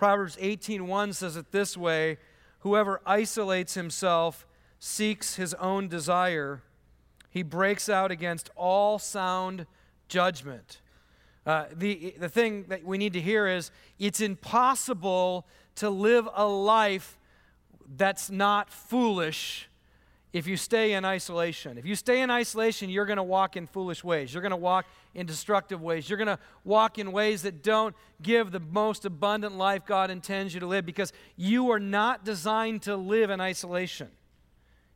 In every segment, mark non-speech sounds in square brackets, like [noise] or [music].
Proverbs 18:1 says it this way, whoever isolates himself seeks his own desire. He breaks out against all sound judgment. Uh, the, the thing that we need to hear is it's impossible to live a life that's not foolish if you stay in isolation. If you stay in isolation, you're going to walk in foolish ways. You're going to walk in destructive ways. You're going to walk in ways that don't give the most abundant life God intends you to live because you are not designed to live in isolation.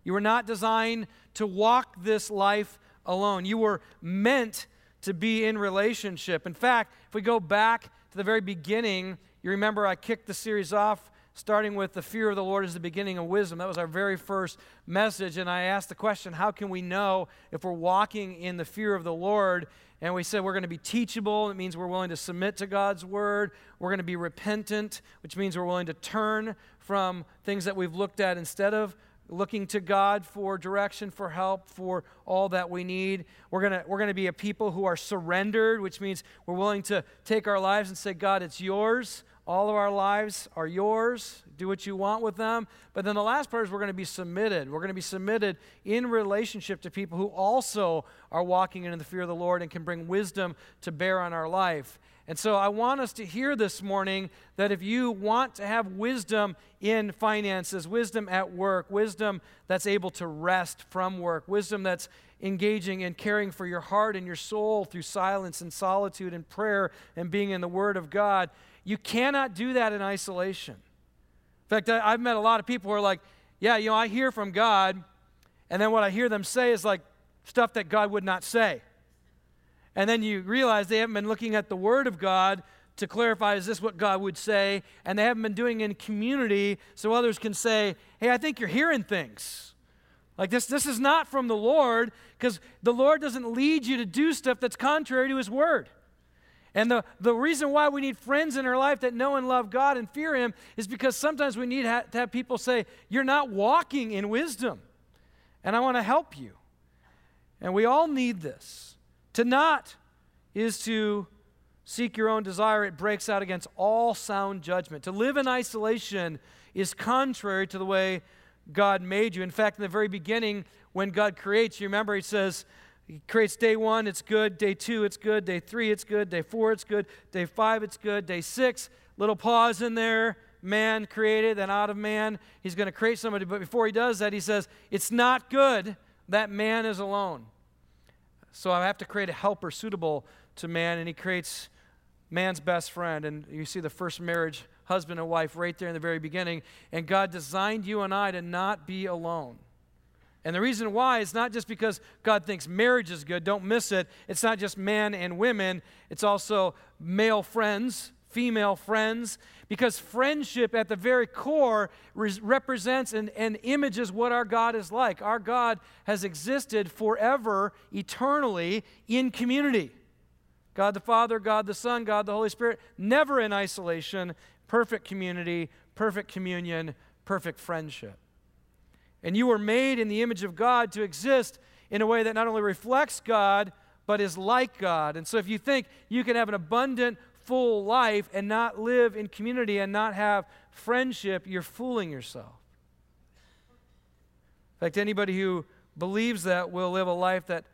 You were not designed to walk this life alone. You were meant to be in relationship. In fact, if we go back to the very beginning, you remember I kicked the series off starting with the fear of the Lord is the beginning of wisdom. That was our very first message. And I asked the question, how can we know if we're walking in the fear of the Lord? And we said we're going to be teachable. It means we're willing to submit to God's word. We're going to be repentant, which means we're willing to turn from things that we've looked at instead of looking to God for direction, for help, for all that we need. We're going to we're going to be a people who are surrendered, which means we're willing to take our lives and say, God, it's yours. All of our lives are yours. Do what you want with them. But then the last part is we're going to be submitted. We're going to be submitted in relationship to people who also are walking in the fear of the Lord and can bring wisdom to bear on our life. And so I want us to hear this morning that if you want to have wisdom in finances, wisdom at work, wisdom that's able to rest from work, wisdom that's engaging and caring for your heart and your soul through silence and solitude and prayer and being in the Word of God, you cannot do that in isolation. In fact, I've met a lot of people who are like, yeah, you know, I hear from God, and then what I hear them say is like stuff that God would not say. And then you realize they haven't been looking at the Word of God to clarify is this what God would say? And they haven't been doing in community so others can say, hey, I think you're hearing things. Like this, this is not from the Lord because the Lord doesn't lead you to do stuff that's contrary to His Word. And the, the reason why we need friends in our life that know and love God and fear Him is because sometimes we need ha- to have people say, You're not walking in wisdom. And I want to help you. And we all need this. To not is to seek your own desire, it breaks out against all sound judgment. To live in isolation is contrary to the way God made you. In fact, in the very beginning, when God creates, you remember He says, he creates day one, it's good. Day two, it's good. Day three, it's good. Day four, it's good. Day five, it's good. Day six, little pause in there. Man created, then out of man, he's going to create somebody. But before he does that, he says, It's not good that man is alone. So I have to create a helper suitable to man, and he creates man's best friend. And you see the first marriage, husband and wife, right there in the very beginning. And God designed you and I to not be alone. And the reason why is not just because God thinks marriage is good, don't miss it. It's not just men and women, it's also male friends, female friends, because friendship at the very core re- represents and, and images what our God is like. Our God has existed forever, eternally, in community. God the Father, God the Son, God the Holy Spirit, never in isolation, perfect community, perfect communion, perfect friendship. And you were made in the image of God to exist in a way that not only reflects God, but is like God. And so if you think you can have an abundant, full life and not live in community and not have friendship, you're fooling yourself. In fact, anybody who believes that will live a life that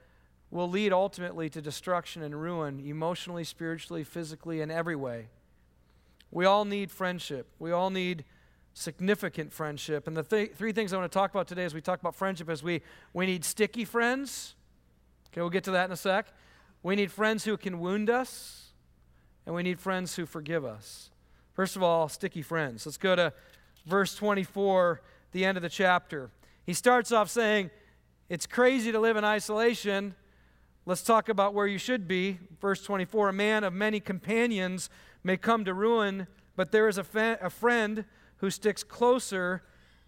will lead ultimately to destruction and ruin, emotionally, spiritually, physically, in every way. We all need friendship. We all need significant friendship. And the th- three things I want to talk about today as we talk about friendship is we, we need sticky friends. Okay, we'll get to that in a sec. We need friends who can wound us, and we need friends who forgive us. First of all, sticky friends. Let's go to verse 24, the end of the chapter. He starts off saying, It's crazy to live in isolation. Let's talk about where you should be. Verse 24 A man of many companions may come to ruin, but there is a, fa- a friend who sticks closer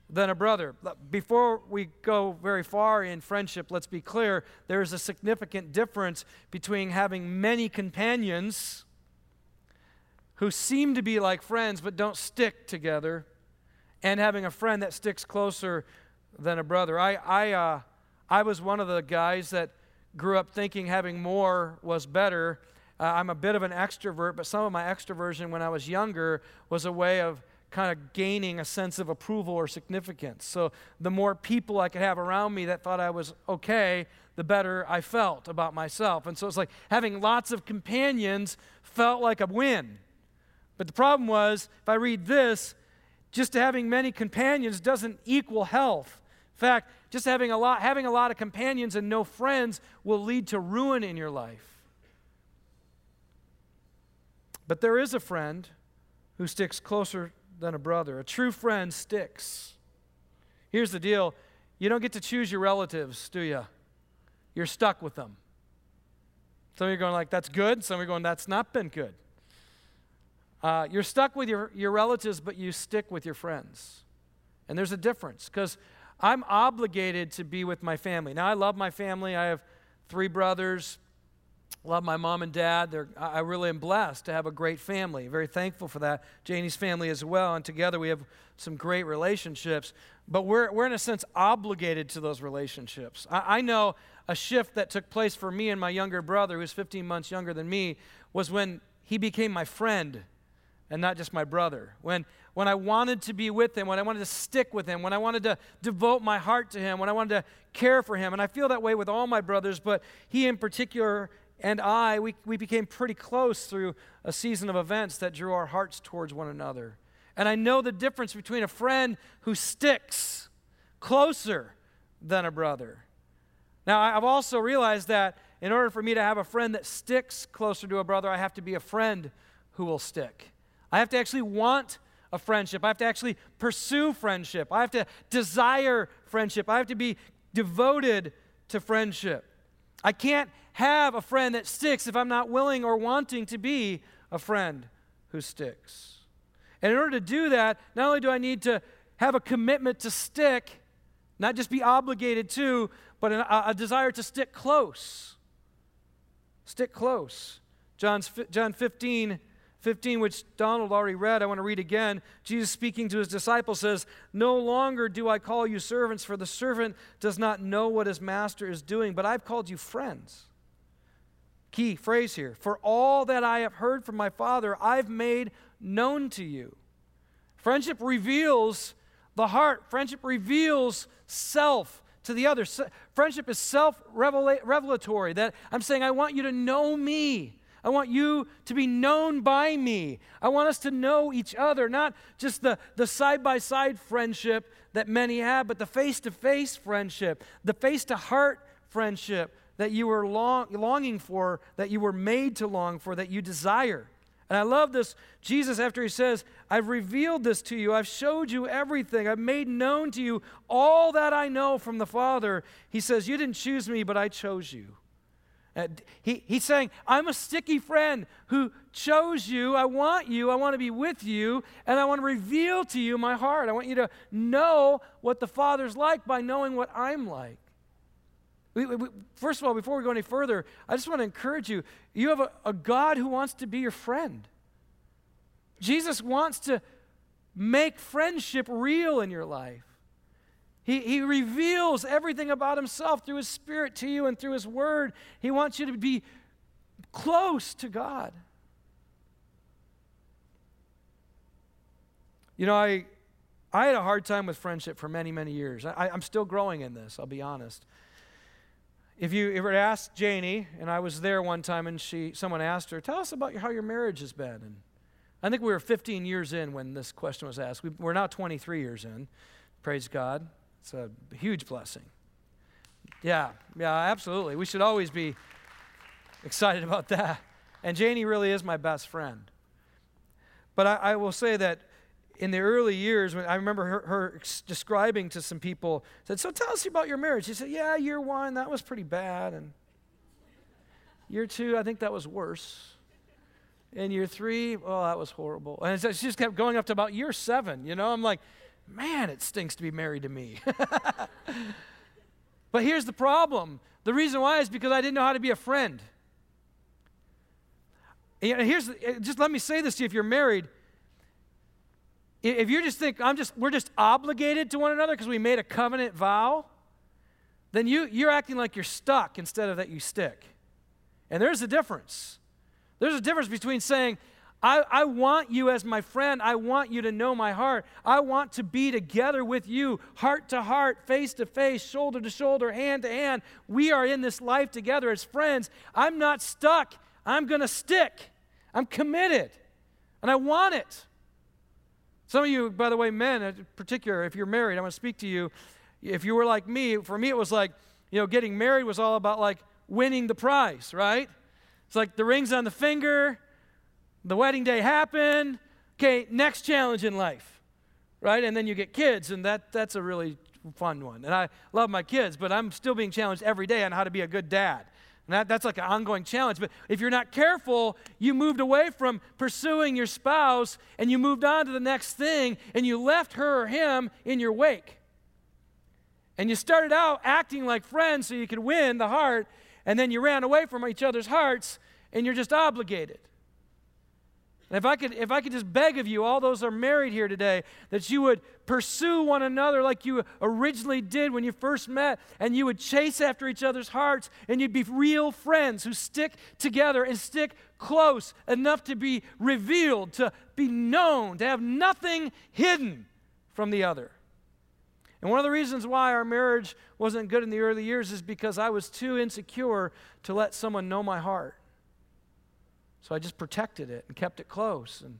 than a brother. Before we go very far in friendship, let's be clear there's a significant difference between having many companions who seem to be like friends but don't stick together and having a friend that sticks closer than a brother. I, I, uh, I was one of the guys that grew up thinking having more was better. Uh, I'm a bit of an extrovert, but some of my extroversion when I was younger was a way of kind of gaining a sense of approval or significance. So the more people I could have around me that thought I was okay, the better I felt about myself. And so it's like having lots of companions felt like a win. But the problem was, if I read this, just having many companions doesn't equal health. In fact, just having a lot having a lot of companions and no friends will lead to ruin in your life. But there is a friend who sticks closer than a brother. A true friend sticks. Here's the deal you don't get to choose your relatives, do you? You're stuck with them. Some of you are going like, that's good. Some of you are going, that's not been good. Uh, you're stuck with your, your relatives, but you stick with your friends. And there's a difference because I'm obligated to be with my family. Now, I love my family. I have three brothers, love my mom and dad. They're, I really am blessed to have a great family. Very thankful for that. Janie's family as well. And together we have some great relationships. But we're, we're in a sense obligated to those relationships. I, I know a shift that took place for me and my younger brother, who's 15 months younger than me, was when he became my friend and not just my brother. When, when I wanted to be with him, when I wanted to stick with him, when I wanted to devote my heart to him, when I wanted to care for him. And I feel that way with all my brothers, but he in particular and I, we, we became pretty close through a season of events that drew our hearts towards one another. And I know the difference between a friend who sticks closer than a brother. Now, I've also realized that in order for me to have a friend that sticks closer to a brother, I have to be a friend who will stick. I have to actually want a friendship. I have to actually pursue friendship. I have to desire friendship. I have to be devoted to friendship. I can't have a friend that sticks if I'm not willing or wanting to be a friend who sticks. And in order to do that, not only do I need to have a commitment to stick, not just be obligated to, but a, a desire to stick close. Stick close. John's, John 15, 15, which Donald already read, I want to read again. Jesus speaking to his disciples says, No longer do I call you servants, for the servant does not know what his master is doing, but I've called you friends. Key phrase here For all that I have heard from my Father, I've made known to you. Friendship reveals the heart, friendship reveals self to the other. Friendship is self revelatory. That I'm saying, I want you to know me. I want you to be known by me. I want us to know each other, not just the, the side-by-side friendship that many have, but the face-to-face friendship, the face-to-heart friendship that you were long, longing for, that you were made to long for, that you desire. And I love this. Jesus, after he says, I've revealed this to you, I've showed you everything, I've made known to you all that I know from the Father, he says, You didn't choose me, but I chose you. And he, he's saying, I'm a sticky friend who chose you. I want you. I want to be with you. And I want to reveal to you my heart. I want you to know what the Father's like by knowing what I'm like. We, we, first of all, before we go any further, I just want to encourage you you have a, a God who wants to be your friend. Jesus wants to make friendship real in your life. He, he reveals everything about himself through his spirit to you and through his word. He wants you to be close to God. You know, I, I had a hard time with friendship for many, many years. I, I'm still growing in this, I'll be honest. If you ever asked Janie, and I was there one time, and she, someone asked her, "Tell us about how your marriage has been." And I think we were 15 years in when this question was asked. We, we're now 23 years in. Praise God. It's a huge blessing. Yeah, yeah, absolutely. We should always be excited about that. And Janie really is my best friend. But I, I will say that in the early years, when I remember her, her, describing to some people, said, "So tell us about your marriage." She said, "Yeah, year one that was pretty bad, and year two I think that was worse, and year three, well, that was horrible." And she just kept going up to about year seven. You know, I'm like, man, it stinks to be married to me. [laughs] but here's the problem: the reason why is because I didn't know how to be a friend. And here's just let me say this to you: if you're married if you just think I'm just we're just obligated to one another because we made a covenant vow, then you, you're acting like you're stuck instead of that you stick. And there's a difference. There's a difference between saying, I, I want you as my friend. I want you to know my heart. I want to be together with you, heart to heart, face to face, shoulder to shoulder, hand to hand. We are in this life together as friends. I'm not stuck. I'm going to stick. I'm committed. And I want it. Some of you, by the way, men in particular, if you're married, I'm going to speak to you. If you were like me, for me, it was like, you know, getting married was all about like winning the prize, right? It's like the ring's on the finger, the wedding day happened. Okay, next challenge in life, right? And then you get kids, and that, that's a really fun one. And I love my kids, but I'm still being challenged every day on how to be a good dad. And that, that's like an ongoing challenge. But if you're not careful, you moved away from pursuing your spouse and you moved on to the next thing and you left her or him in your wake. And you started out acting like friends so you could win the heart, and then you ran away from each other's hearts and you're just obligated. And if I could if I could just beg of you all those are married here today that you would pursue one another like you originally did when you first met and you would chase after each other's hearts and you'd be real friends who stick together and stick close enough to be revealed, to be known, to have nothing hidden from the other. And one of the reasons why our marriage wasn't good in the early years is because I was too insecure to let someone know my heart. So I just protected it and kept it close. And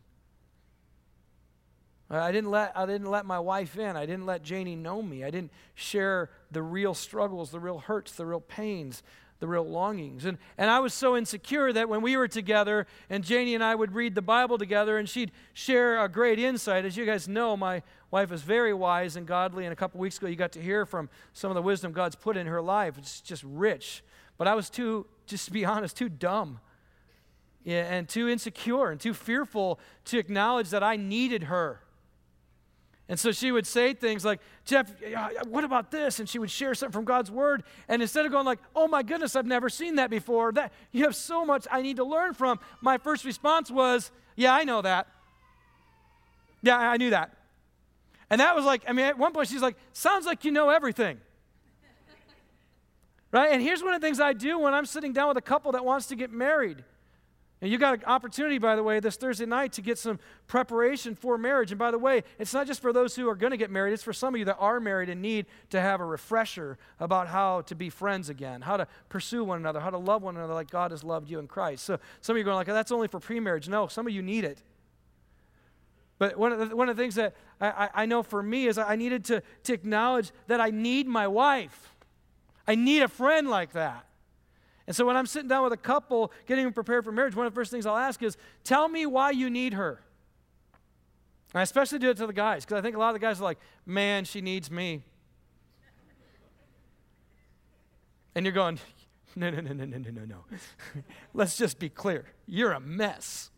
I didn't let, I didn't let my wife in. I didn't let Janie know me. I didn't share the real struggles, the real hurts, the real pains, the real longings. And, and I was so insecure that when we were together and Janie and I would read the Bible together and she'd share a great insight. As you guys know, my wife is very wise and godly. And a couple weeks ago, you got to hear from some of the wisdom God's put in her life. It's just rich. But I was too, just to be honest, too dumb and too insecure and too fearful to acknowledge that I needed her. And so she would say things like, Jeff, what about this? And she would share something from God's word. And instead of going like, oh my goodness, I've never seen that before, that you have so much I need to learn from, my first response was, yeah, I know that. Yeah, I knew that. And that was like, I mean, at one point she's like, sounds like you know everything. [laughs] right? And here's one of the things I do when I'm sitting down with a couple that wants to get married. And you got an opportunity, by the way, this Thursday night to get some preparation for marriage. And by the way, it's not just for those who are going to get married, it's for some of you that are married and need to have a refresher about how to be friends again, how to pursue one another, how to love one another like God has loved you in Christ. So some of you are going like, that's only for pre-marriage. No, some of you need it. But one of the, one of the things that I, I know for me is I needed to, to acknowledge that I need my wife. I need a friend like that. And so when I'm sitting down with a couple getting them prepared for marriage, one of the first things I'll ask is, Tell me why you need her. And I especially do it to the guys, because I think a lot of the guys are like, Man, she needs me. And you're going, No, no, no, no, no, no, no, no. [laughs] Let's just be clear. You're a mess.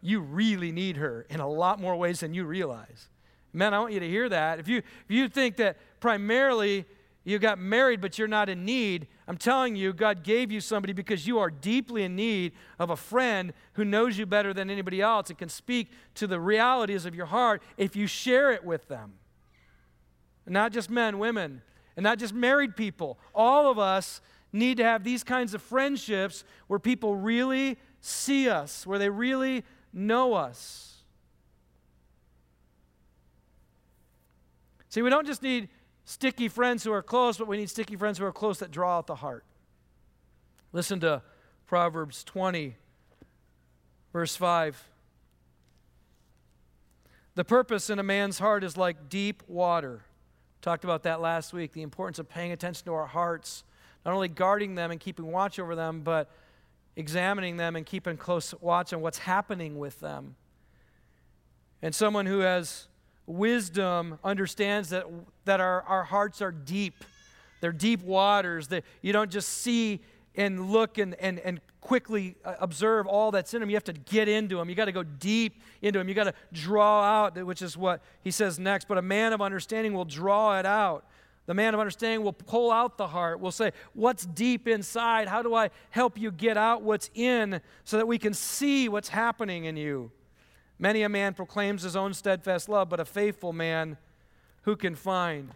You really need her in a lot more ways than you realize. Men, I want you to hear that. If you, if you think that primarily you got married, but you're not in need. I'm telling you, God gave you somebody because you are deeply in need of a friend who knows you better than anybody else and can speak to the realities of your heart if you share it with them. not just men, women, and not just married people. All of us need to have these kinds of friendships where people really see us, where they really know us. See, we don't just need sticky friends who are close, but we need sticky friends who are close that draw out the heart. Listen to Proverbs 20, verse 5. The purpose in a man's heart is like deep water. Talked about that last week, the importance of paying attention to our hearts, not only guarding them and keeping watch over them, but examining them and keeping close watch on what's happening with them. And someone who has wisdom understands that, that our, our hearts are deep. They're deep waters that you don't just see and look and, and, and quickly uh, observe all that's in them. You have to get into them. You got to go deep into them. You got to draw out, which is what he says next. But a man of understanding will draw it out. The man of understanding will pull out the heart, will say, What's deep inside? How do I help you get out what's in so that we can see what's happening in you? Many a man proclaims his own steadfast love, but a faithful man who can find?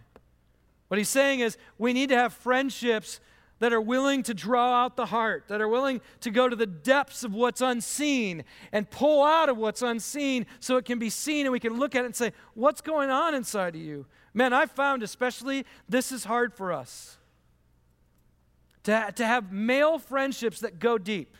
What he's saying is we need to have friendships that are willing to draw out the heart, that are willing to go to the depths of what's unseen and pull out of what's unseen so it can be seen and we can look at it and say, What's going on inside of you? Man, I found especially this is hard for us to, to have male friendships that go deep.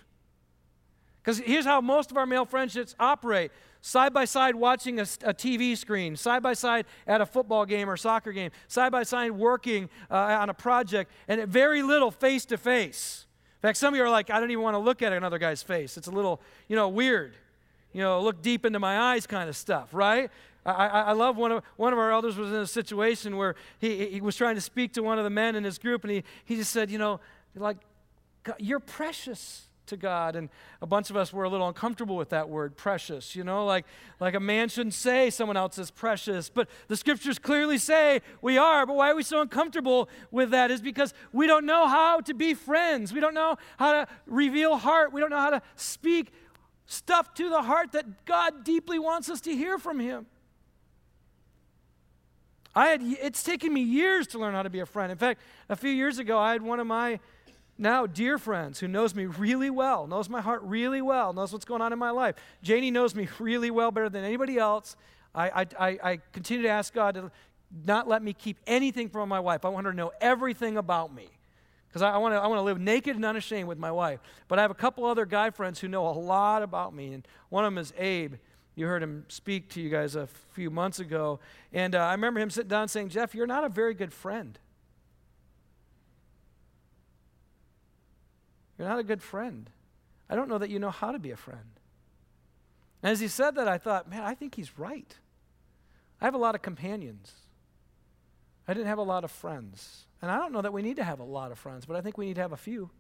Because here's how most of our male friendships operate side by side watching a, a, TV screen, side by side at a football game or soccer game, side by side working uh, on a project, and very little face to face. In fact, some of you are like, I don't even want to look at another guy's face. It's a little, you know, weird. You know, look deep into my eyes kind of stuff, right? I, I, I love one of, one of our elders was in a situation where he, he was trying to speak to one of the men in his group, and he, he just said, You know, like, you're precious to God. And a bunch of us were a little uncomfortable with that word, precious. You know, like, like a man shouldn't say someone else is precious. But the scriptures clearly say we are. But why are we so uncomfortable with that? Is because we don't know how to be friends. We don't know how to reveal heart. We don't know how to speak stuff to the heart that God deeply wants us to hear from Him. I had, it's taken me years to learn how to be a friend. In fact, a few years ago, I had one of my now dear friends who knows me really well, knows my heart really well, knows what's going on in my life. Janie knows me really well, better than anybody else. I, I, I, continue to ask God to not let me keep anything from my wife. I want her to know everything about me. Because I, I want to live naked and unashamed with my wife. But I have a couple other guy friends who know a lot about me. And one of them is Abe. You heard him speak to you guys a few months ago. And uh, I remember him sitting down saying, Jeff, you're not a very good friend. You're not a good friend. I don't know that you know how to be a friend. And as he said that, I thought, man, I think he's right. I have a lot of companions. I didn't have a lot of friends. And I don't know that we need to have a lot of friends, but I think we need to have a few.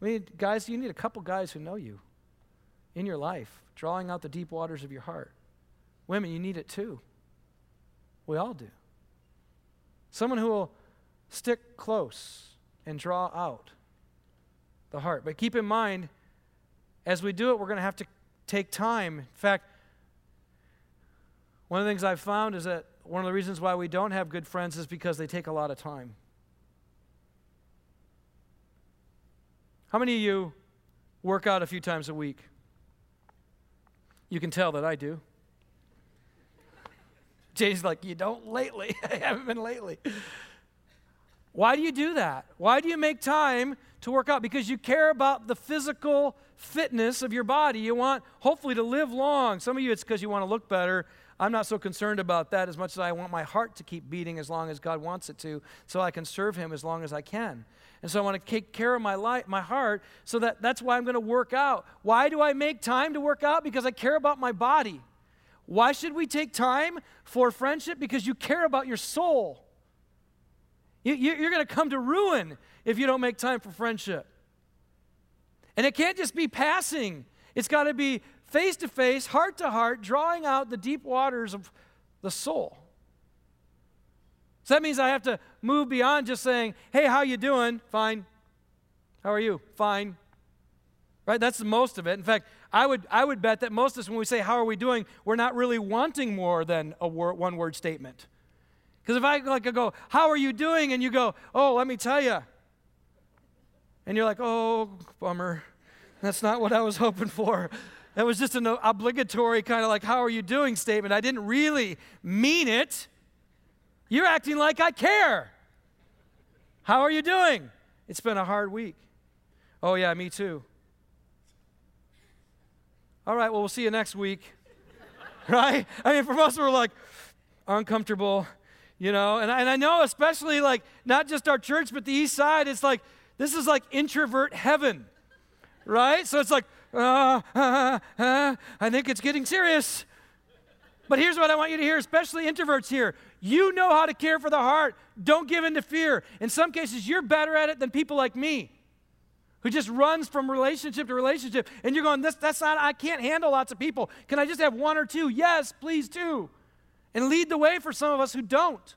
We need, guys, you need a couple guys who know you in your life, drawing out the deep waters of your heart. Women, you need it too. We all do. Someone who will stick close and draw out the heart. But keep in mind, as we do it, we're going to have to take time. In fact, one of the things I've found is that one of the reasons why we don't have good friends is because they take a lot of time. How many of you work out a few times a week? You can tell that I do. [laughs] Jay's like, You don't lately. [laughs] I haven't been lately. Why do you do that? Why do you make time to work out? Because you care about the physical fitness of your body. You want, hopefully, to live long. Some of you, it's because you want to look better. I'm not so concerned about that as much as I want my heart to keep beating as long as God wants it to, so I can serve Him as long as I can. And so I want to take care of my life, my heart, so that that's why I'm going to work out. Why do I make time to work out? Because I care about my body. Why should we take time for friendship? Because you care about your soul. You, are going to come to ruin if you don't make time for friendship. And it can't just be passing, it's got to be face to face, heart to heart, drawing out the deep waters of the soul. So that means I have to move beyond just saying, "Hey, how you doing?" Fine. How are you? Fine. Right? That's the most of it. In fact, I would I would bet that most of us when we say how are we doing, we're not really wanting more than a word, one word statement. Because if I like I go, how are you doing? And you go, oh, let me tell you. And you're like, oh, bummer. That's not what I was [laughs] hoping for. That was just an obligatory kind of like, how are you doing statement. I didn't really mean it. You're acting like I care. How are you doing? It's been a hard week. Oh, yeah, me too. All right, well, we'll see you next week. [laughs] right? I mean, for most of us, we're like, uncomfortable you know and I, and I know especially like not just our church but the east side it's like this is like introvert heaven right? So it's like uh, uh, uh, i think it's getting serious. But here's what i want you to hear especially introverts here. You know how to care for the heart. Don't give in to fear. In some cases you're better at it than people like me who just runs from relationship to relationship. And you're going this, that's not i can't handle lots of people. Can i just have one or two? Yes please two and lead the way for some of us who don't.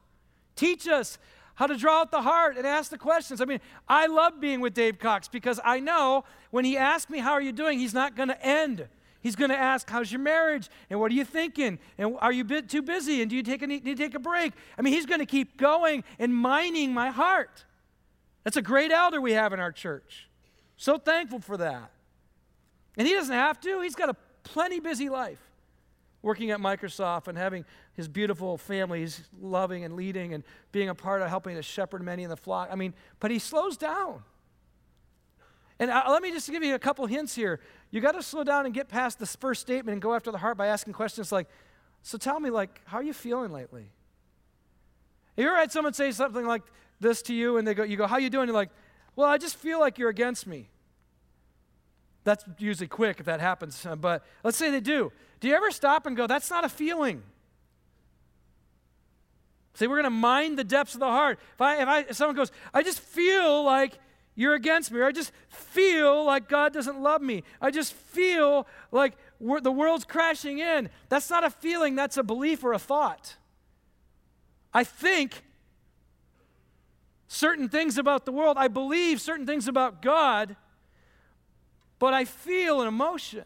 Teach us how to draw out the heart and ask the questions. I mean, I love being with Dave Cox because I know when he asks me, How are you doing? he's not going to end. He's going to ask, How's your marriage? And what are you thinking? And are you too busy? And do you take a, need to take a break? I mean, he's going to keep going and mining my heart. That's a great elder we have in our church. So thankful for that. And he doesn't have to, he's got a plenty busy life working at Microsoft and having his beautiful family, he's loving and leading and being a part of helping to shepherd many in the flock. I mean, but he slows down. And uh, let me just give you a couple hints here. You got to slow down and get past this first statement and go after the heart by asking questions like, so tell me, like, how are you feeling lately? Have you ever had someone say something like this to you and they go, you go, how you doing? You're like, well, I just feel like you're against me. That's usually quick if that happens, but let's say they do. Do you ever stop and go, that's not a feeling? See, we're going to mind the depths of the heart. If, I, if, I, if someone goes, I just feel like you're against me, or I just feel like God doesn't love me, I just feel like the world's crashing in, that's not a feeling, that's a belief or a thought. I think certain things about the world, I believe certain things about God, but I feel an emotion.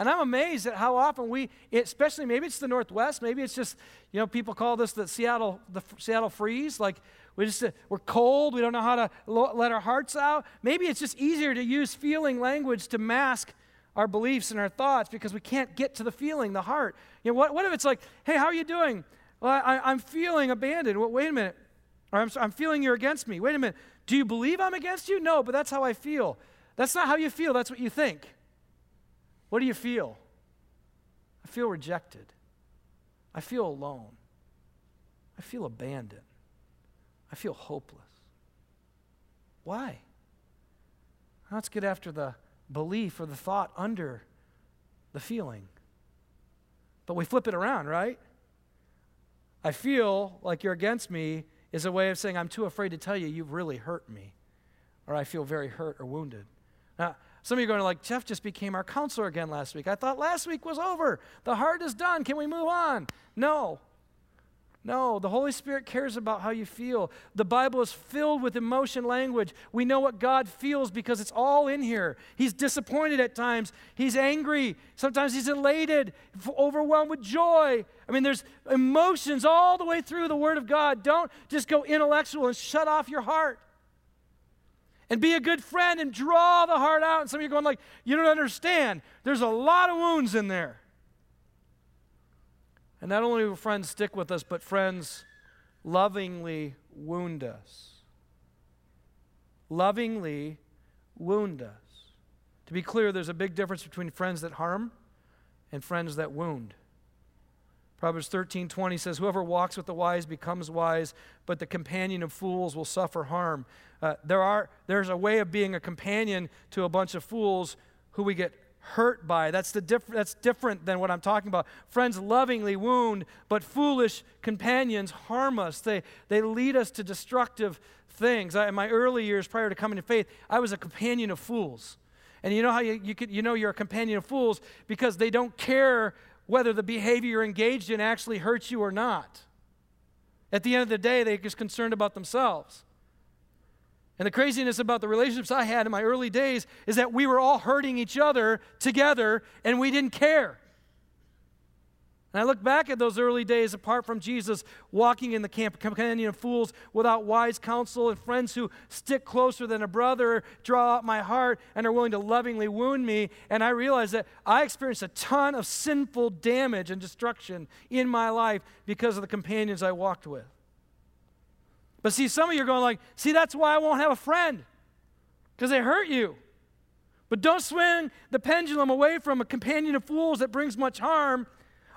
And I'm amazed at how often we, especially maybe it's the Northwest, maybe it's just, you know, people call this the Seattle, the Seattle freeze. Like we just, we're cold, we don't know how to let our hearts out. Maybe it's just easier to use feeling language to mask our beliefs and our thoughts because we can't get to the feeling, the heart. You know, what, what if it's like, hey, how are you doing? Well, I, am feeling abandoned. Well, wait a minute. Or I'm, I'm feeling you're against me. Wait a minute. Do you believe I'm against you? No, but that's how I feel. That's not how you feel, that's what you think. What do you feel? I feel rejected. I feel alone. I feel abandoned. I feel hopeless. Why? Let's get after the belief or the thought under the feeling. But we flip it around, right? I feel like you're against me is a way of saying, I'm too afraid to tell you you've really hurt me, or I feel very hurt or wounded. Now, some of you are going to like, Jeff just became our counselor again last week. I thought last week was over. The heart is done. Can we move on? No. No, the Holy Spirit cares about how you feel. The Bible is filled with emotion language. We know what God feels because it's all in here. He's disappointed at times, He's angry, sometimes He's elated, overwhelmed with joy. I mean, there's emotions all the way through the Word of God. Don't just go intellectual and shut off your heart and be a good friend and draw the heart out. And some of you are going like, you don't understand. There's a lot of wounds in there. And not only will friends stick with us, but friends lovingly wound us. Lovingly wound us. To be clear, there's a big difference between friends that harm and friends that wound. Proverbs 13 20 says, Whoever walks with the wise becomes wise, but the companion of fools will suffer harm. Uh, there are, there's a way of being a companion to a bunch of fools who we get hurt by. That's, the diff- that's different than what I'm talking about. Friends lovingly wound, but foolish companions harm us. They, they lead us to destructive things. I, in my early years prior to coming to faith, I was a companion of fools. And you know how you, you, could, you know you're a companion of fools? Because they don't care whether the behavior you're engaged in actually hurts you or not. At the end of the day, they're just concerned about themselves. And the craziness about the relationships I had in my early days is that we were all hurting each other together and we didn't care. And I look back at those early days apart from Jesus walking in the camp, companion of fools without wise counsel and friends who stick closer than a brother, draw out my heart, and are willing to lovingly wound me. And I realize that I experienced a ton of sinful damage and destruction in my life because of the companions I walked with. But see, some of you are going like, see, that's why I won't have a friend, because they hurt you. But don't swing the pendulum away from a companion of fools that brings much harm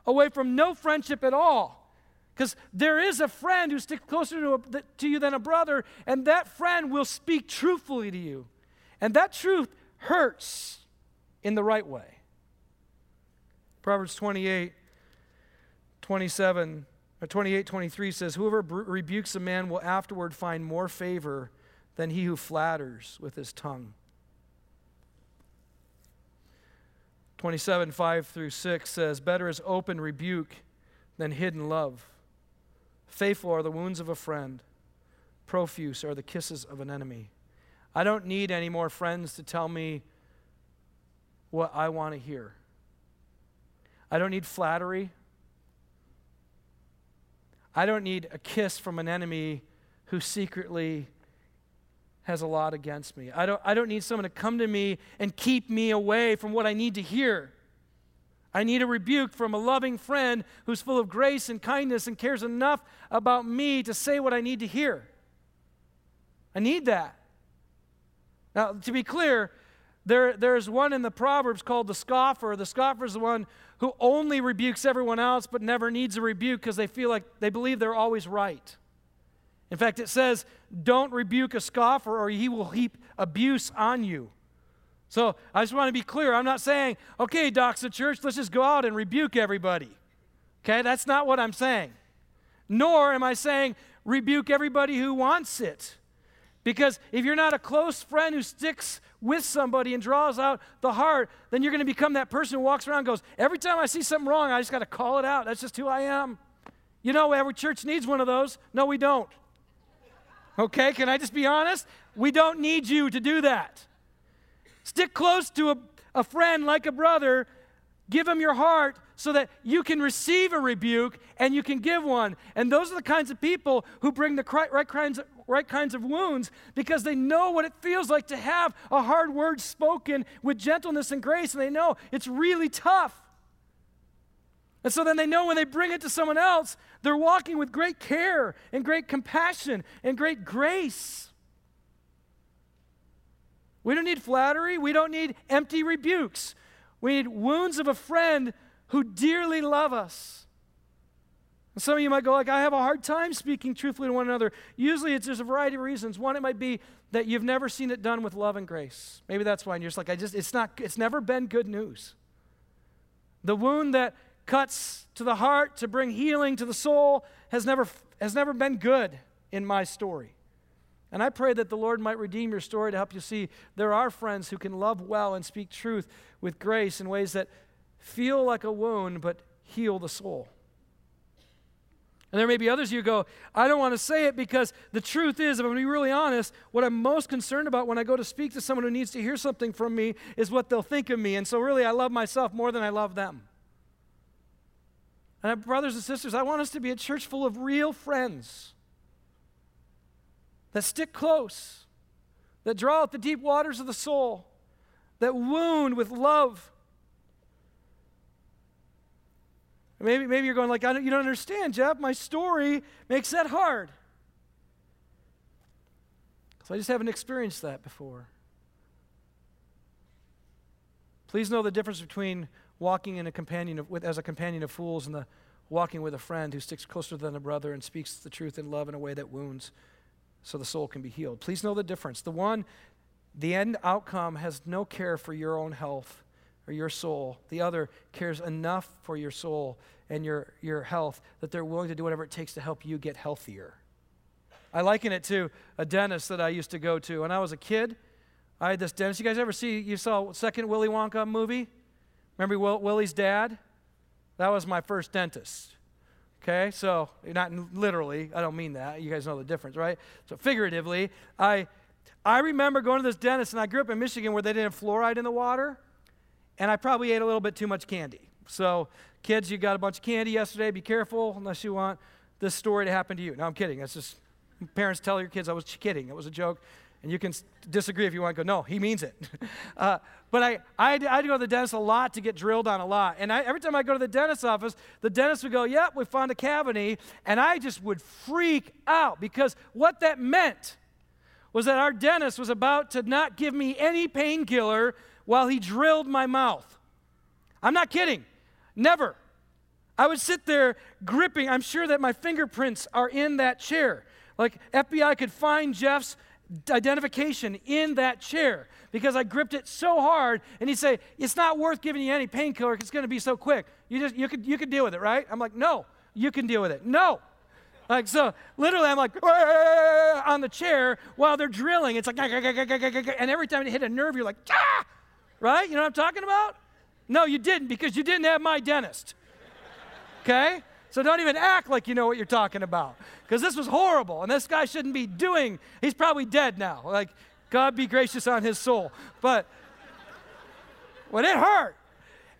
away from no friendship at all. Because there is a friend who sticks closer to, a, to you than a brother, and that friend will speak truthfully to you. And that truth hurts in the right way. Proverbs 28 27, or Uh, 28 23 says, Whoever rebukes a man will afterward find more favor than he who flatters with his tongue. 27, 5 through 6 says, Better is open rebuke than hidden love. Faithful are the wounds of a friend, profuse are the kisses of an enemy. I don't need any more friends to tell me what I want to hear. I don't need flattery. I don't need a kiss from an enemy who secretly has a lot against me. I don't, I don't need someone to come to me and keep me away from what I need to hear. I need a rebuke from a loving friend who's full of grace and kindness and cares enough about me to say what I need to hear. I need that. Now, to be clear, there, there's one in the Proverbs called the scoffer. The scoffer is the one who only rebukes everyone else but never needs a rebuke because they feel like they believe they're always right. In fact, it says, Don't rebuke a scoffer or he will heap abuse on you. So I just want to be clear. I'm not saying, okay, Doxa Church, let's just go out and rebuke everybody. Okay, that's not what I'm saying. Nor am I saying rebuke everybody who wants it. Because if you're not a close friend who sticks with somebody and draws out the heart, then you're going to become that person who walks around goes, Every time I see something wrong, I just got to call it out. That's just who I am. You know, every church needs one of those. No, we don't. Okay, can I just be honest? We don't need you to do that. Stick close to a, a friend like a brother. Give him your heart so that you can receive a rebuke and you can give one. And those are the kinds of people who bring the right kinds of, right kinds of wounds because they know what it feels like to have a hard word spoken with gentleness and grace, and they know it's really tough. And so then they know when they bring it to someone else, they're walking with great care and great compassion and great grace. We don't need flattery. We don't need empty rebukes. We need wounds of a friend who dearly love us. Some of you might go like, I have a hard time speaking truthfully to one another. Usually it's there's a variety of reasons. One, it might be that you've never seen it done with love and grace. Maybe that's why. And you're just like, I just, it's not, it's never been good news. The wound that cuts to the heart to bring healing to the soul has never, has never been good in my story. And I pray that the Lord might redeem your story to help you see there are friends who can love well and speak truth with grace in ways that feel like a wound but heal the soul. And there may be others you go, I don't want to say it because the truth is, if I'm going to be really honest, what I'm most concerned about when I go to speak to someone who needs to hear something from me is what they'll think of me. And so, really, I love myself more than I love them. And, brothers and sisters, I want us to be a church full of real friends that stick close, that draw out the deep waters of the soul, that wound with love. Maybe, maybe you're going like, I don't, you don't understand, Jeff. My story makes that hard. So I just haven't experienced that before. Please know the difference between walking in a companion of, with, as a companion of fools and the walking with a friend who sticks closer than a brother and speaks the truth in love in a way that wounds so the soul can be healed. Please know the difference. The one, the end outcome has no care for your own health or your soul. The other cares enough for your soul and your, your health that they're willing to do whatever it takes to help you get healthier. I liken it to a dentist that I used to go to. When I was a kid, I had this dentist. You guys ever see, you saw second Willy Wonka movie? Remember Will, Willie's dad? That was my first dentist. Okay, so not literally, I don't mean that. You guys know the difference, right? So figuratively, I I remember going to this dentist, and I grew up in Michigan where they didn't have fluoride in the water, and I probably ate a little bit too much candy. So, kids, you got a bunch of candy yesterday. Be careful unless you want this story to happen to you. No, I'm kidding. That's just parents tell your kids I was kidding. It was a joke. And you can disagree if you want to go, no, he means it. [laughs] uh, but I, I, I go to the dentist a lot to get drilled on a lot. And I, every time I go to the dentist's office, the dentist would go, yep, we found a cavity. And I just would freak out because what that meant was that our dentist was about to not give me any painkiller while he drilled my mouth. I'm not kidding. Never. I would sit there gripping. I'm sure that my fingerprints are in that chair. Like FBI could find Jeff's identification in that chair because I gripped it so hard. And he'd say, It's not worth giving you any painkiller it's going to be so quick. You, just, you, could, you could deal with it, right? I'm like, No, you can deal with it. No. Like, so literally, I'm like on the chair while they're drilling. It's like, and every time it hit a nerve, you're like, ah! Right? You know what I'm talking about? No, you didn't because you didn't have my dentist. Okay? So don't even act like you know what you're talking about. Because this was horrible, and this guy shouldn't be doing, he's probably dead now. Like, God be gracious on his soul. But when it hurt,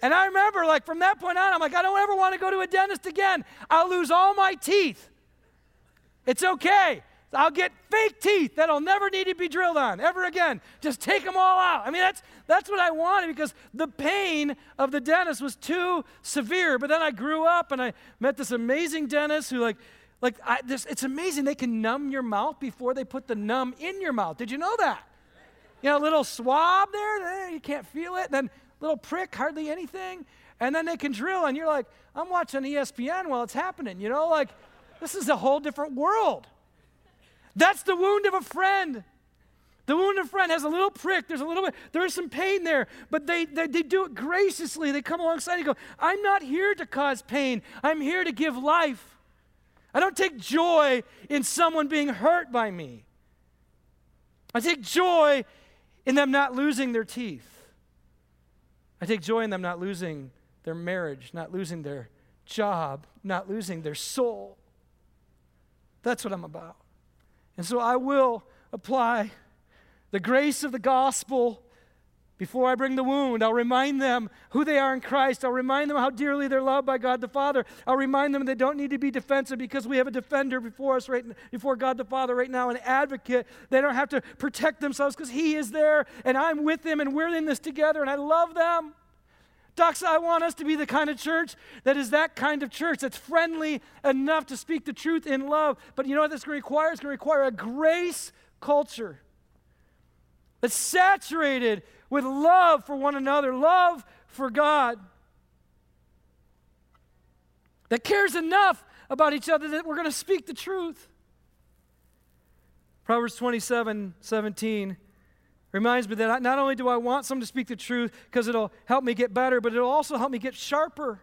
and I remember, like, from that point on, I'm like, I don't ever want to go to a dentist again. I'll lose all my teeth. It's okay. I'll get fake teeth that'll never need to be drilled on ever again. Just take them all out. I mean, that's, that's what I wanted because the pain of the dentist was too severe. But then I grew up and I met this amazing dentist who, like, like I, this, it's amazing. They can numb your mouth before they put the numb in your mouth. Did you know that? You know, a little swab there, eh, you can't feel it. Then little prick, hardly anything. And then they can drill, and you're like, I'm watching ESPN while it's happening. You know, like, this is a whole different world. That's the wound of a friend. The wound of a friend has a little prick. There's a little bit, there is some pain there, but they, they, they do it graciously. They come alongside and go, I'm not here to cause pain. I'm here to give life. I don't take joy in someone being hurt by me. I take joy in them not losing their teeth. I take joy in them not losing their marriage, not losing their job, not losing their soul. That's what I'm about. And so I will apply the grace of the gospel before I bring the wound. I'll remind them who they are in Christ. I'll remind them how dearly they're loved by God the Father. I'll remind them they don't need to be defensive because we have a defender before us, right before God the Father right now, an advocate. They don't have to protect themselves because He is there and I'm with them and we're in this together and I love them. Doxa, I want us to be the kind of church that is that kind of church that's friendly enough to speak the truth in love. But you know what that's going to require? It's going to require a grace culture that's saturated with love for one another, love for God, that cares enough about each other that we're going to speak the truth. Proverbs 27 17 reminds me that not only do I want someone to speak the truth because it'll help me get better, but it'll also help me get sharper.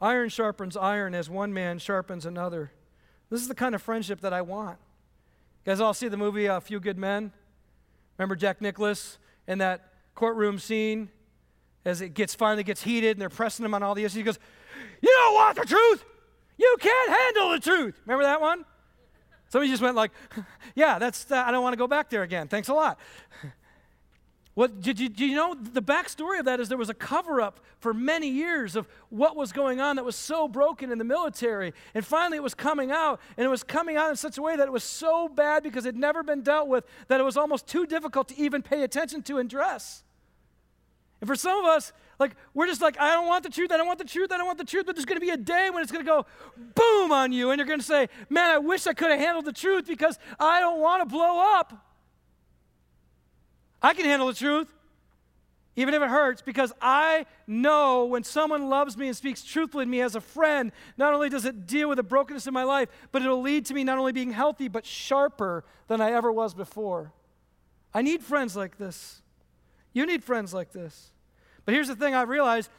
Iron sharpens iron as one man sharpens another. This is the kind of friendship that I want. You guys all see the movie A Few Good Men? Remember Jack Nicholson in that courtroom scene as it gets finally gets heated and they're pressing him on all the issues? He goes, You don't want the truth. You can't handle the truth. Remember that one? Somebody just went like, [laughs] yeah, that's, uh, I don't want to go back there again. Thanks a lot. [laughs] What, did, you, did you know the backstory of that is there was a cover up for many years of what was going on that was so broken in the military. And finally it was coming out, and it was coming out in such a way that it was so bad because it had never been dealt with that it was almost too difficult to even pay attention to and dress. And for some of us, like, we're just like, I don't want the truth, I don't want the truth, I don't want the truth, but there's gonna be a day when it's gonna go boom on you, and you're gonna say, Man, I wish I could have handled the truth because I don't wanna blow up. I can handle the truth, even if it hurts, because I know when someone loves me and speaks truthfully to me as a friend, not only does it deal with the brokenness in my life, but it'll lead to me not only being healthy, but sharper than I ever was before. I need friends like this. You need friends like this. But here's the thing I've realized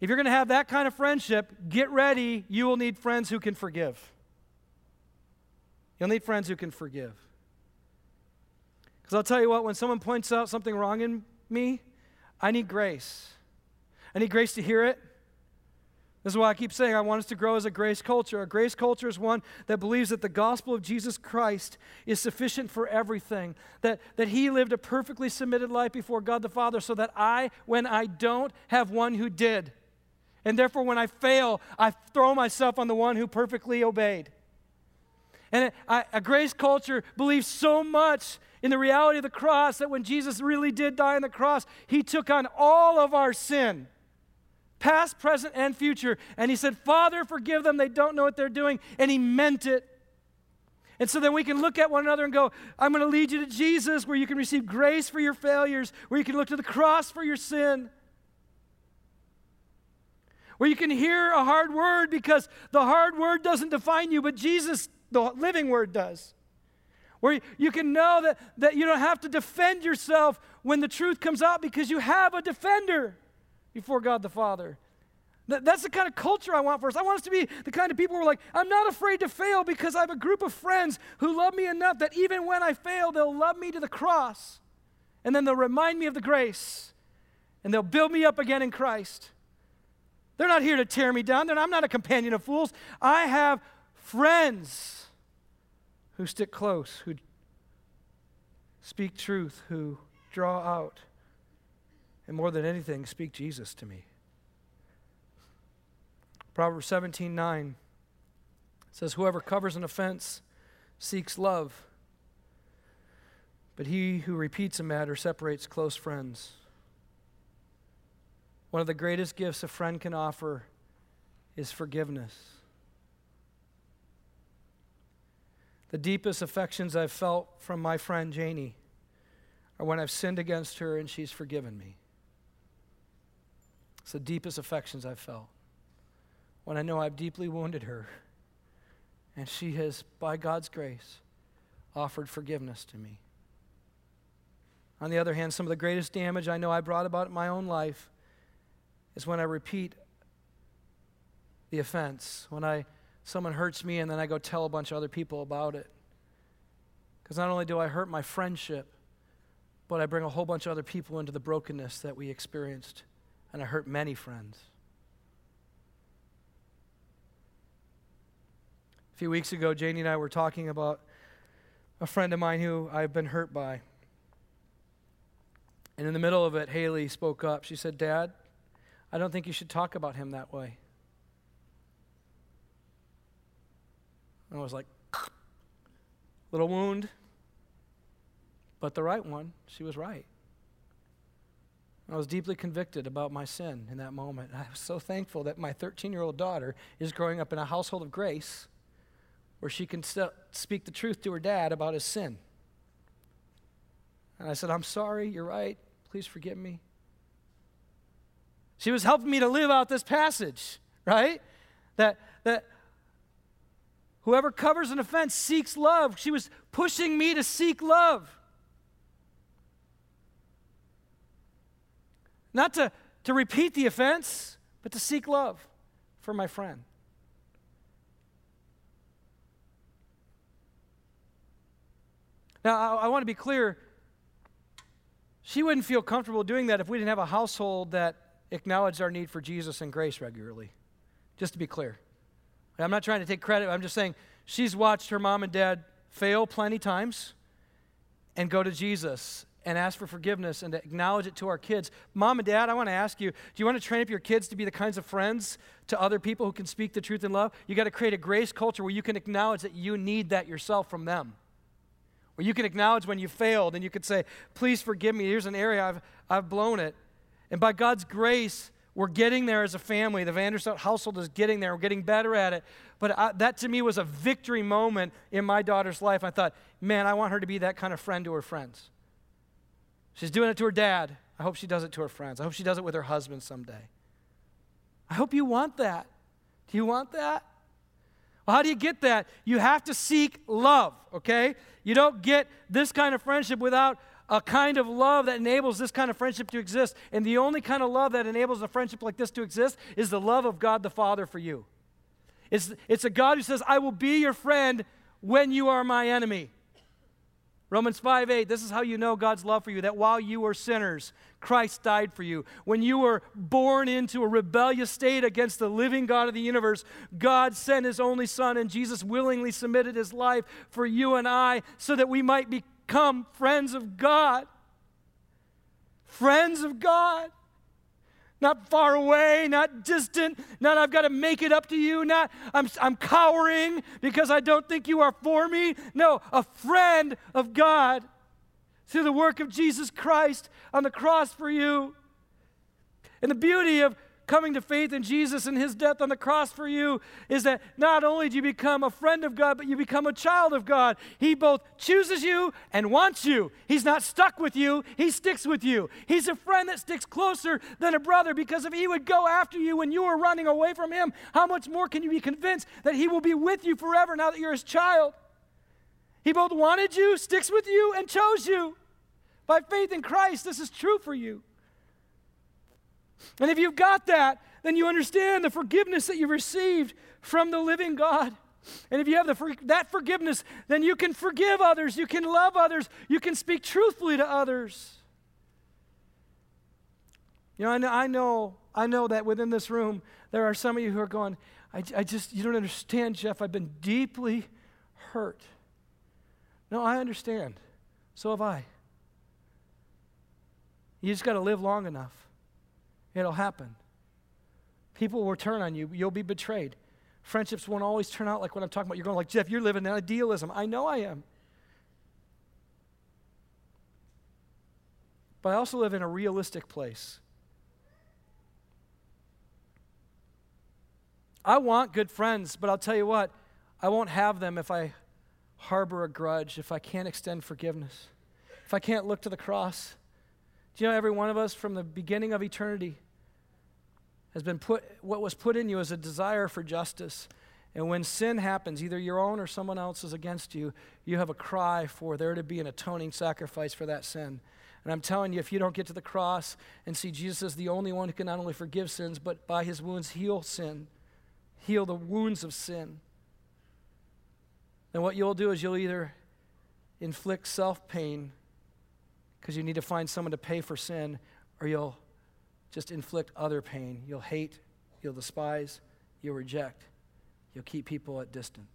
if you're going to have that kind of friendship, get ready. You will need friends who can forgive. You'll need friends who can forgive. Because I'll tell you what, when someone points out something wrong in me, I need grace. I need grace to hear it. This is why I keep saying I want us to grow as a grace culture. A grace culture is one that believes that the gospel of Jesus Christ is sufficient for everything, that, that He lived a perfectly submitted life before God the Father, so that I, when I don't, have one who did. And therefore, when I fail, I throw myself on the one who perfectly obeyed. And a, a grace culture believes so much in the reality of the cross that when Jesus really did die on the cross, He took on all of our sin past, present, and future. And he said, Father, forgive them. They don't know what they're doing. And he meant it. And so then we can look at one another and go, I'm going to lead you to Jesus, where you can receive grace for your failures, where you can look to the cross for your sin, where you can hear a hard word because the hard word doesn't define you, but Jesus, the living word, does. Where you can know that, that you don't have to defend yourself when the truth comes out because you have a defender before God the Father. That's the kind of culture I want for us. I want us to be the kind of people who are like, I'm not afraid to fail because I have a group of friends who love me enough that even when I fail, they'll love me to the cross. And then they'll remind me of the grace. And they'll build me up again in Christ. They're not here to tear me down. I'm not a companion of fools. I have friends who stick close, who speak truth, who draw out. And more than anything, speak Jesus to me. Proverbs 17 9 says, Whoever covers an offense seeks love, but he who repeats a matter separates close friends. One of the greatest gifts a friend can offer is forgiveness. The deepest affections I've felt from my friend Janie are when I've sinned against her and she's forgiven me. It's the deepest affections I've felt. When I know I've deeply wounded her and she has, by God's grace, offered forgiveness to me. On the other hand, some of the greatest damage I know I brought about in my own life is when I repeat the offense, when I someone hurts me and then I go tell a bunch of other people about it. Because not only do I hurt my friendship, but I bring a whole bunch of other people into the brokenness that we experienced, and I hurt many friends. A few weeks ago, Janie and I were talking about a friend of mine who I've been hurt by. And in the middle of it, Haley spoke up. She said, Dad, I don't think you should talk about him that way. And I was like, [clears throat] little wound, but the right one. She was right. I was deeply convicted about my sin in that moment. I was so thankful that my 13 year old daughter is growing up in a household of grace where she can st- speak the truth to her dad about his sin. And I said, I'm sorry, you're right. Please forgive me. She was helping me to live out this passage, right? That, that whoever covers an offense seeks love. She was pushing me to seek love. Not to, to repeat the offense, but to seek love for my friend. Now, I, I want to be clear. She wouldn't feel comfortable doing that if we didn't have a household that acknowledged our need for Jesus and grace regularly. Just to be clear. I'm not trying to take credit. I'm just saying she's watched her mom and dad fail plenty times and go to Jesus and ask for forgiveness and to acknowledge it to our kids. Mom and dad, I want to ask you do you want to train up your kids to be the kinds of friends to other people who can speak the truth in love? You got to create a grace culture where you can acknowledge that you need that yourself from them where you can acknowledge when you failed and you could say, Please forgive me. Here's an area I've, I've blown it. And by God's grace, we're getting there as a family. The Vanderstout household is getting there. We're getting better at it. But I, that to me was a victory moment in my daughter's life. I thought, man, I want her to be that kind of friend to her friends. She's doing it to her dad. I hope she does it to her friends. I hope she does it with her husband someday. I hope you want that. Do you want that? Well, how do you get that? You have to seek love, okay? You don't get this kind of friendship without a kind of love that enables this kind of friendship to exist. And the only kind of love that enables a friendship like this to exist is the love of God the Father for you. It's, it's a God who says, I will be your friend when you are my enemy. Romans 5 8, this is how you know God's love for you that while you were sinners, Christ died for you. When you were born into a rebellious state against the living God of the universe, God sent his only Son, and Jesus willingly submitted his life for you and I so that we might become friends of God. Friends of God not far away, not distant, not I've got to make it up to you, not I'm, I'm cowering because I don't think you are for me. No, a friend of God through the work of Jesus Christ on the cross for you. And the beauty of coming to faith in Jesus and his death on the cross for you is that not only do you become a friend of God, but you become a child of God. He both chooses you and wants you. He's not stuck with you, he sticks with you. He's a friend that sticks closer than a brother because if he would go after you when you were running away from him, how much more can you be convinced that he will be with you forever now that you're his child? He both wanted you, sticks with you, and chose you. By faith in Christ, this is true for you. And if you've got that, then you understand the forgiveness that you received from the living God. And if you have the that forgiveness, then you can forgive others, you can love others, you can speak truthfully to others. You know, I know, I know, I know that within this room there are some of you who are going, I, I just, you don't understand, Jeff. I've been deeply hurt. No, I understand. So have I. You just got to live long enough It'll happen. People will turn on you. You'll be betrayed. Friendships won't always turn out like what I'm talking about. You're going like, Jeff, you're living in idealism. I know I am. But I also live in a realistic place. I want good friends, but I'll tell you what, I won't have them if I harbor a grudge, if I can't extend forgiveness, if I can't look to the cross. Do you know every one of us from the beginning of eternity has been put, what was put in you is a desire for justice. And when sin happens, either your own or someone else's against you, you have a cry for there to be an atoning sacrifice for that sin. And I'm telling you, if you don't get to the cross and see Jesus as the only one who can not only forgive sins, but by his wounds heal sin, heal the wounds of sin, then what you'll do is you'll either inflict self pain because you need to find someone to pay for sin, or you'll just inflict other pain. You'll hate, you'll despise, you'll reject, you'll keep people at distance.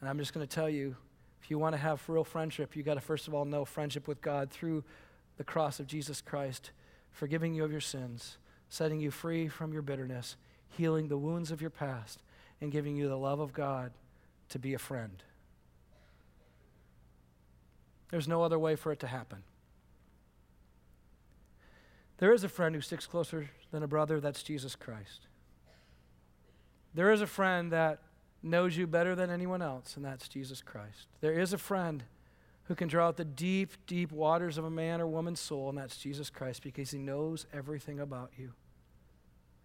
And I'm just going to tell you if you want to have real friendship, you got to first of all know friendship with God through the cross of Jesus Christ, forgiving you of your sins, setting you free from your bitterness, healing the wounds of your past, and giving you the love of God to be a friend. There's no other way for it to happen. There is a friend who sticks closer than a brother, that's Jesus Christ. There is a friend that knows you better than anyone else, and that's Jesus Christ. There is a friend who can draw out the deep, deep waters of a man or woman's soul, and that's Jesus Christ because he knows everything about you.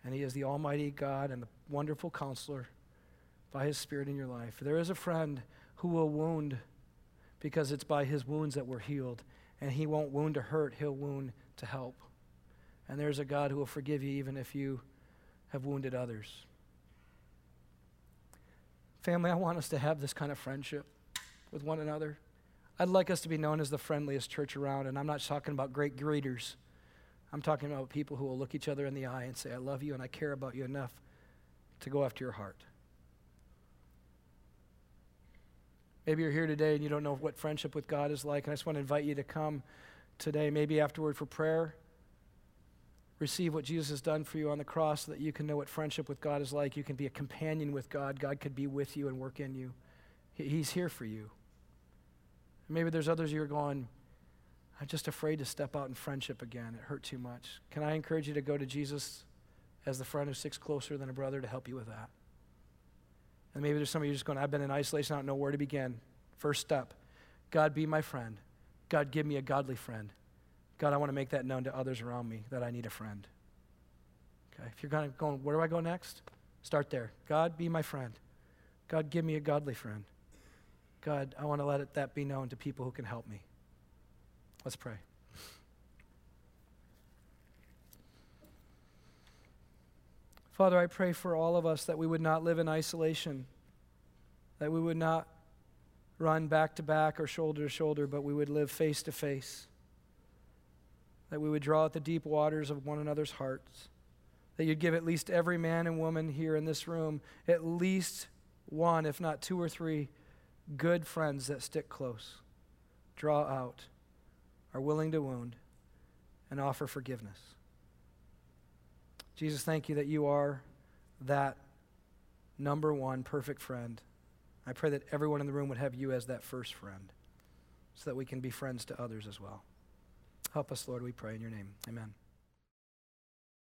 And he is the Almighty God and the wonderful counselor by his Spirit in your life. There is a friend who will wound because it's by his wounds that we're healed. And he won't wound to hurt, he'll wound to help. And there's a God who will forgive you even if you have wounded others. Family, I want us to have this kind of friendship with one another. I'd like us to be known as the friendliest church around, and I'm not talking about great greeters. I'm talking about people who will look each other in the eye and say, I love you and I care about you enough to go after your heart. Maybe you're here today and you don't know what friendship with God is like, and I just want to invite you to come today, maybe afterward for prayer. Receive what Jesus has done for you on the cross so that you can know what friendship with God is like. You can be a companion with God. God could be with you and work in you. He's here for you. Maybe there's others you are going, I'm just afraid to step out in friendship again. It hurt too much. Can I encourage you to go to Jesus as the friend who sticks closer than a brother to help you with that? And maybe there's some of you just going, I've been in isolation, I don't know where to begin. First step God, be my friend. God, give me a godly friend. God, I want to make that known to others around me that I need a friend. Okay, if you're going, going where do I go next? Start there. God, be my friend. God, give me a godly friend. God, I want to let it, that be known to people who can help me. Let's pray. Father, I pray for all of us that we would not live in isolation, that we would not run back to back or shoulder to shoulder, but we would live face to face, that we would draw out the deep waters of one another's hearts, that you'd give at least every man and woman here in this room at least one, if not two or three, good friends that stick close, draw out, are willing to wound, and offer forgiveness. Jesus, thank you that you are that number one perfect friend. I pray that everyone in the room would have you as that first friend so that we can be friends to others as well. Help us, Lord, we pray in your name. Amen.